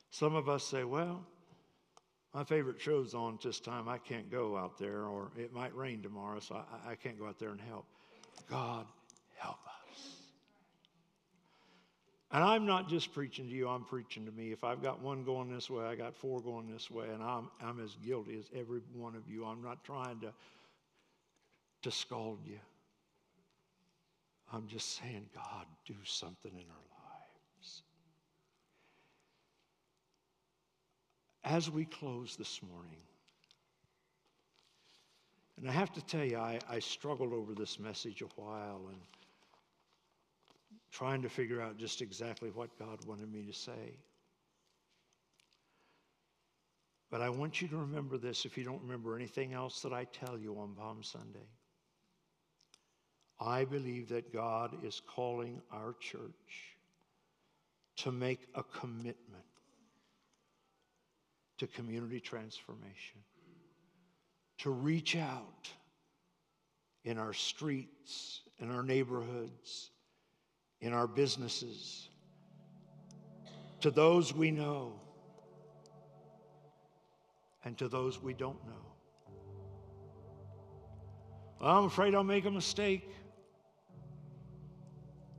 Some of us say, well, my favorite show's on this time. I can't go out there, or it might rain tomorrow, so I, I can't go out there and help. God, help us. And I'm not just preaching to you, I'm preaching to me. If I've got one going this way, I got four going this way, and I'm, I'm as guilty as every one of you. I'm not trying to, to scold you. I'm just saying, God, do something in our as we close this morning, and I have to tell you, I, I struggled over this message a while and trying to figure out just exactly what God wanted me to say. But I want you to remember this if you don't remember anything else that I tell you on Palm Sunday. I believe that God is calling our church to make a commitment to community transformation, to reach out in our streets, in our neighborhoods, in our businesses, to those we know and to those we don't know. Well, I'm afraid I'll make a mistake.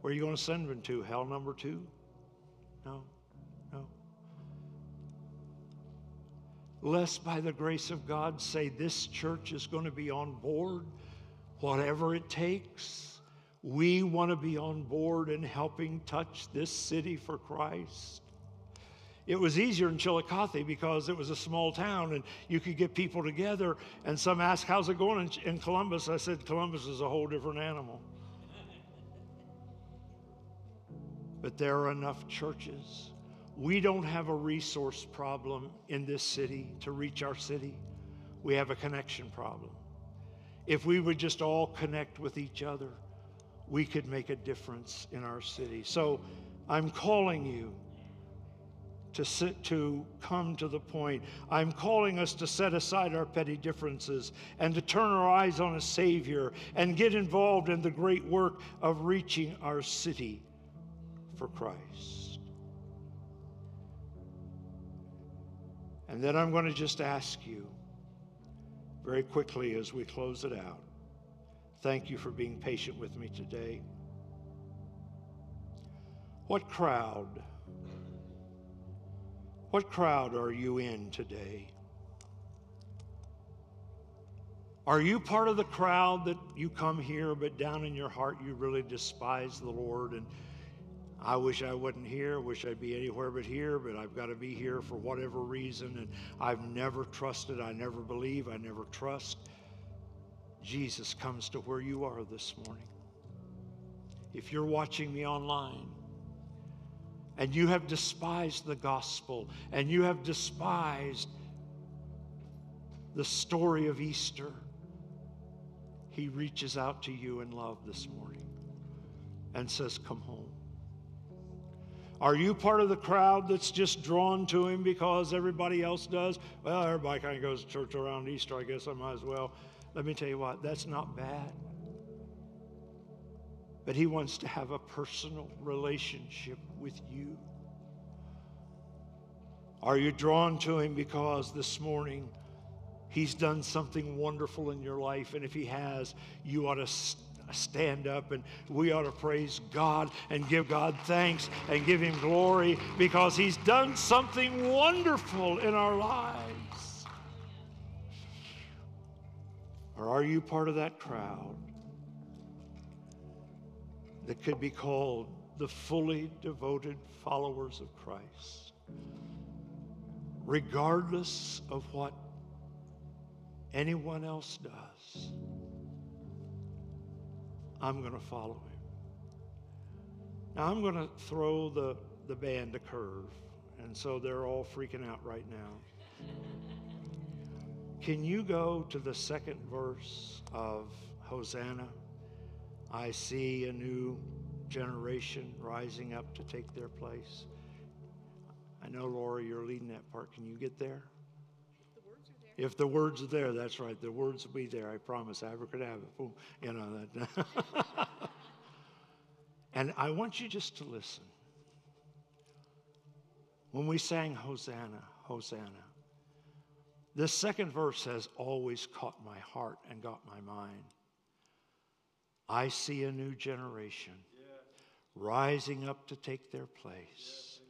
Where are you going to send them to? Hell number two? No. Lest by the grace of God say this church is going to be on board, whatever it takes. We want to be on board in helping touch this city for Christ. It was easier in Chillicothe because it was a small town and you could get people together. And some asked, How's it going in, in Columbus? I said, Columbus is a whole different animal. But there are enough churches we don't have a resource problem in this city to reach our city. We have a connection problem. if we would just all connect with each other, we could make a difference in our city. So I'm calling you to sit, to come to the point. I'm calling us to set aside our petty differences and to turn our eyes on a Savior and get involved in the great work of reaching our city for Christ. And then I'm going to just ask you very quickly as we close it out. Thank you for being patient with me today. What crowd? What crowd are you in today? Are you part of the crowd that you come here, but down in your heart you really despise the Lord? And I wish I wasn't here, wish I'd be anywhere but here, but I've got to be here for whatever reason. And I've never trusted, I never believe, I never trust. Jesus comes to where you are this morning. If you're watching me online, and you have despised the gospel and you have despised the story of Easter, he reaches out to you in love this morning and says, Come home. Are you part of the crowd that's just drawn to him because everybody else does? Well, everybody kind of goes to church around Easter. I guess I might as well. Let me tell you what, that's not bad. But he wants to have a personal relationship with you. Are you drawn to him because this morning he's done something wonderful in your life? And if he has, you ought to stand up and we ought to praise God and give God thanks and give him glory because he's done something wonderful in our lives. Or are you part of that crowd that could be called the fully devoted followers of Christ? Regardless of what anyone else does. I'm going to follow him. Now, I'm going to throw the, the band a curve, and so they're all freaking out right now. Can you go to the second verse of Hosanna? I see a new generation rising up to take their place. I know, Laura, you're leading that part. Can you get there? If the words are there, that's right. The words will be there. I promise. i could have Abracadabra. Boom. You know that. and I want you just to listen. When we sang Hosanna, Hosanna, this second verse has always caught my heart and got my mind. I see a new generation rising up to take their place.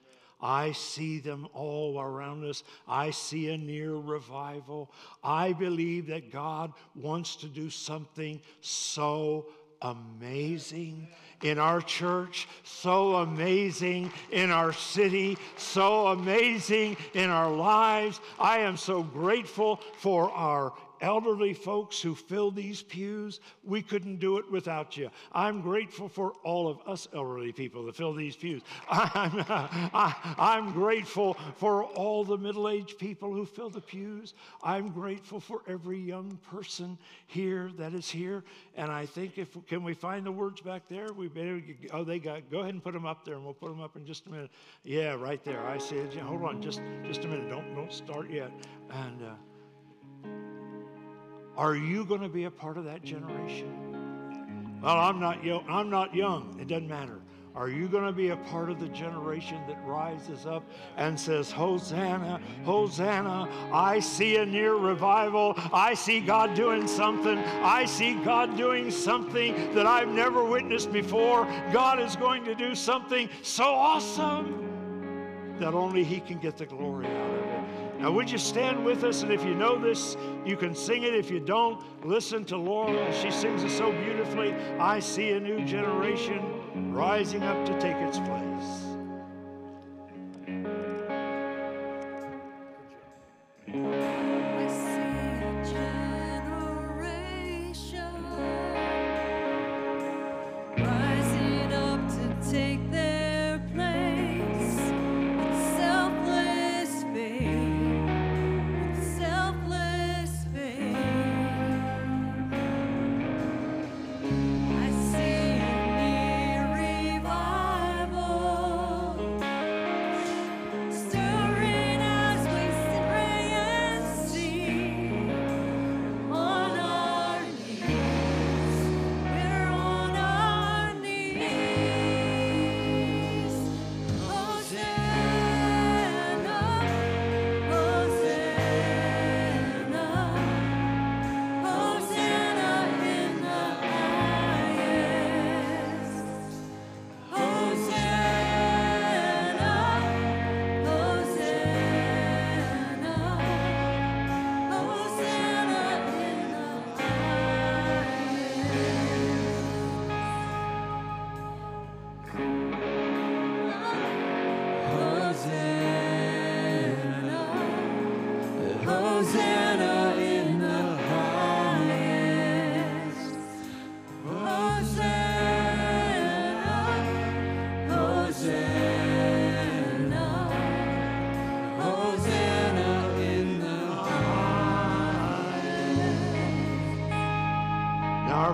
I see them all around us. I see a near revival. I believe that God wants to do something so amazing in our church, so amazing in our city, so amazing in our lives. I am so grateful for our elderly folks who fill these pews, we couldn't do it without you. I'm grateful for all of us elderly people that fill these pews. I'm, I, am grateful for all the middle aged people who fill the pews. I'm grateful for every young person here that is here. And I think if can we find the words back there? We better oh they got go ahead and put them up there, and we'll put them up in just a minute. Yeah, right there. I see it. Hold on, just just a minute. Don't don't start yet. And. Uh, are you going to be a part of that generation? Well, I'm not young. I'm not young. It doesn't matter. Are you going to be a part of the generation that rises up and says, Hosanna, Hosanna, I see a near revival. I see God doing something. I see God doing something that I've never witnessed before. God is going to do something so awesome that only He can get the glory out of it. Now, would you stand with us? And if you know this, you can sing it. If you don't, listen to Laura. She sings it so beautifully. I see a new generation rising up to take its place.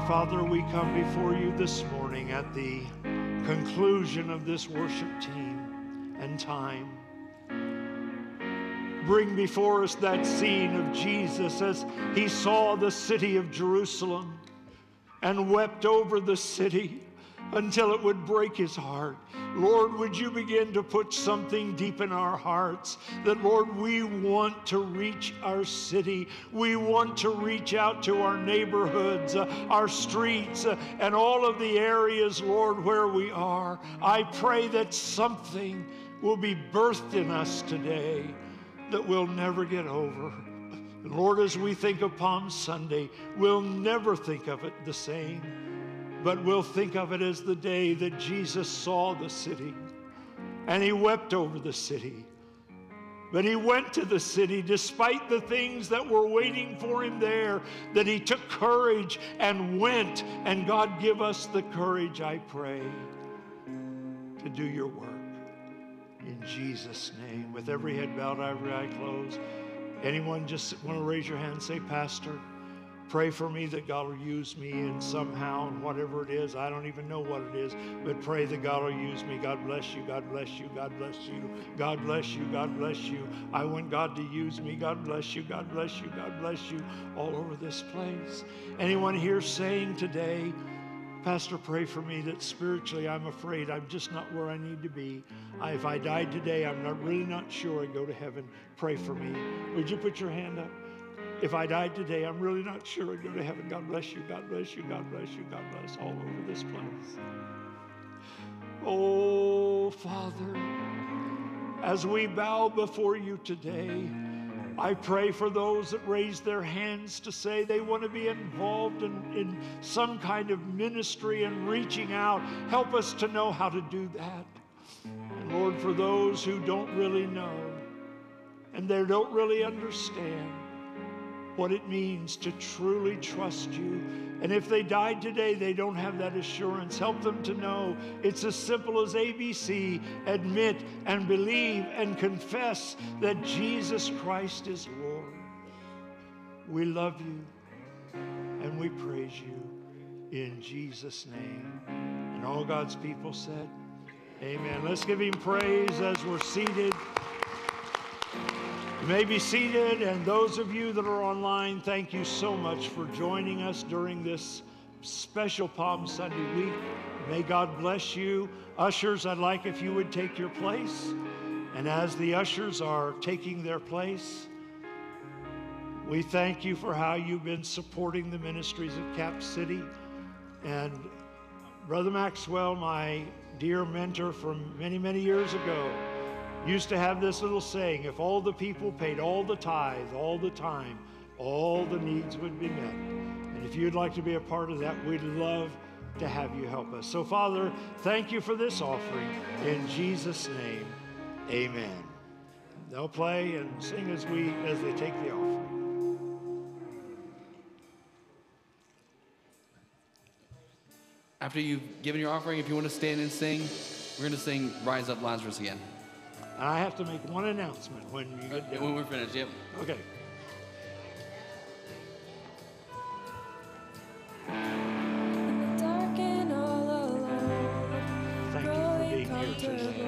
Father, we come before you this morning at the conclusion of this worship team and time. Bring before us that scene of Jesus as he saw the city of Jerusalem and wept over the city until it would break his heart. Lord, would you begin to put something deep in our hearts that, Lord, we want to reach our city. We want to reach out to our neighborhoods, uh, our streets, uh, and all of the areas, Lord, where we are. I pray that something will be birthed in us today that we'll never get over. Lord, as we think of Palm Sunday, we'll never think of it the same but we'll think of it as the day that Jesus saw the city and he wept over the city. But he went to the city despite the things that were waiting for him there, that he took courage and went. And God, give us the courage, I pray, to do your work. In Jesus' name, with every head bowed, every eye closed. Anyone just want to raise your hand and say, Pastor? Pray for me that God will use me in somehow, and whatever it is. I don't even know what it is, but pray that God will use me. God bless you. God bless you. God bless you. God bless you. God bless you. I want God to use me. God bless you. God bless you. God bless you. All over this place. Anyone here saying today, Pastor, pray for me that spiritually I'm afraid I'm just not where I need to be. I, if I died today, I'm not really not sure I'd go to heaven. Pray for me. Would you put your hand up? If I died today, I'm really not sure I'd go to heaven. God bless you. God bless you. God bless you. God bless all over this place. Oh, Father, as we bow before you today, I pray for those that raise their hands to say they want to be involved in, in some kind of ministry and reaching out. Help us to know how to do that. And Lord, for those who don't really know and they don't really understand, what it means to truly trust you. And if they died today, they don't have that assurance. Help them to know it's as simple as ABC admit and believe and confess that Jesus Christ is Lord. We love you and we praise you in Jesus' name. And all God's people said, Amen. Let's give him praise as we're seated. You may be seated, and those of you that are online, thank you so much for joining us during this special Palm Sunday week. May God bless you. Ushers, I'd like if you would take your place. And as the ushers are taking their place, we thank you for how you've been supporting the ministries of Cap City. And Brother Maxwell, my dear mentor from many, many years ago, used to have this little saying if all the people paid all the tithe all the time, all the needs would be met. And if you'd like to be a part of that, we'd love to have you help us. So, Father, thank you for this offering. In Jesus' name, amen. They'll play and sing as we as they take the offering. After you've given your offering, if you want to stand and sing, we're going to sing Rise Up Lazarus again. And I have to make one announcement when you get done. When we're finished, yep. Okay. Thank you for being here today.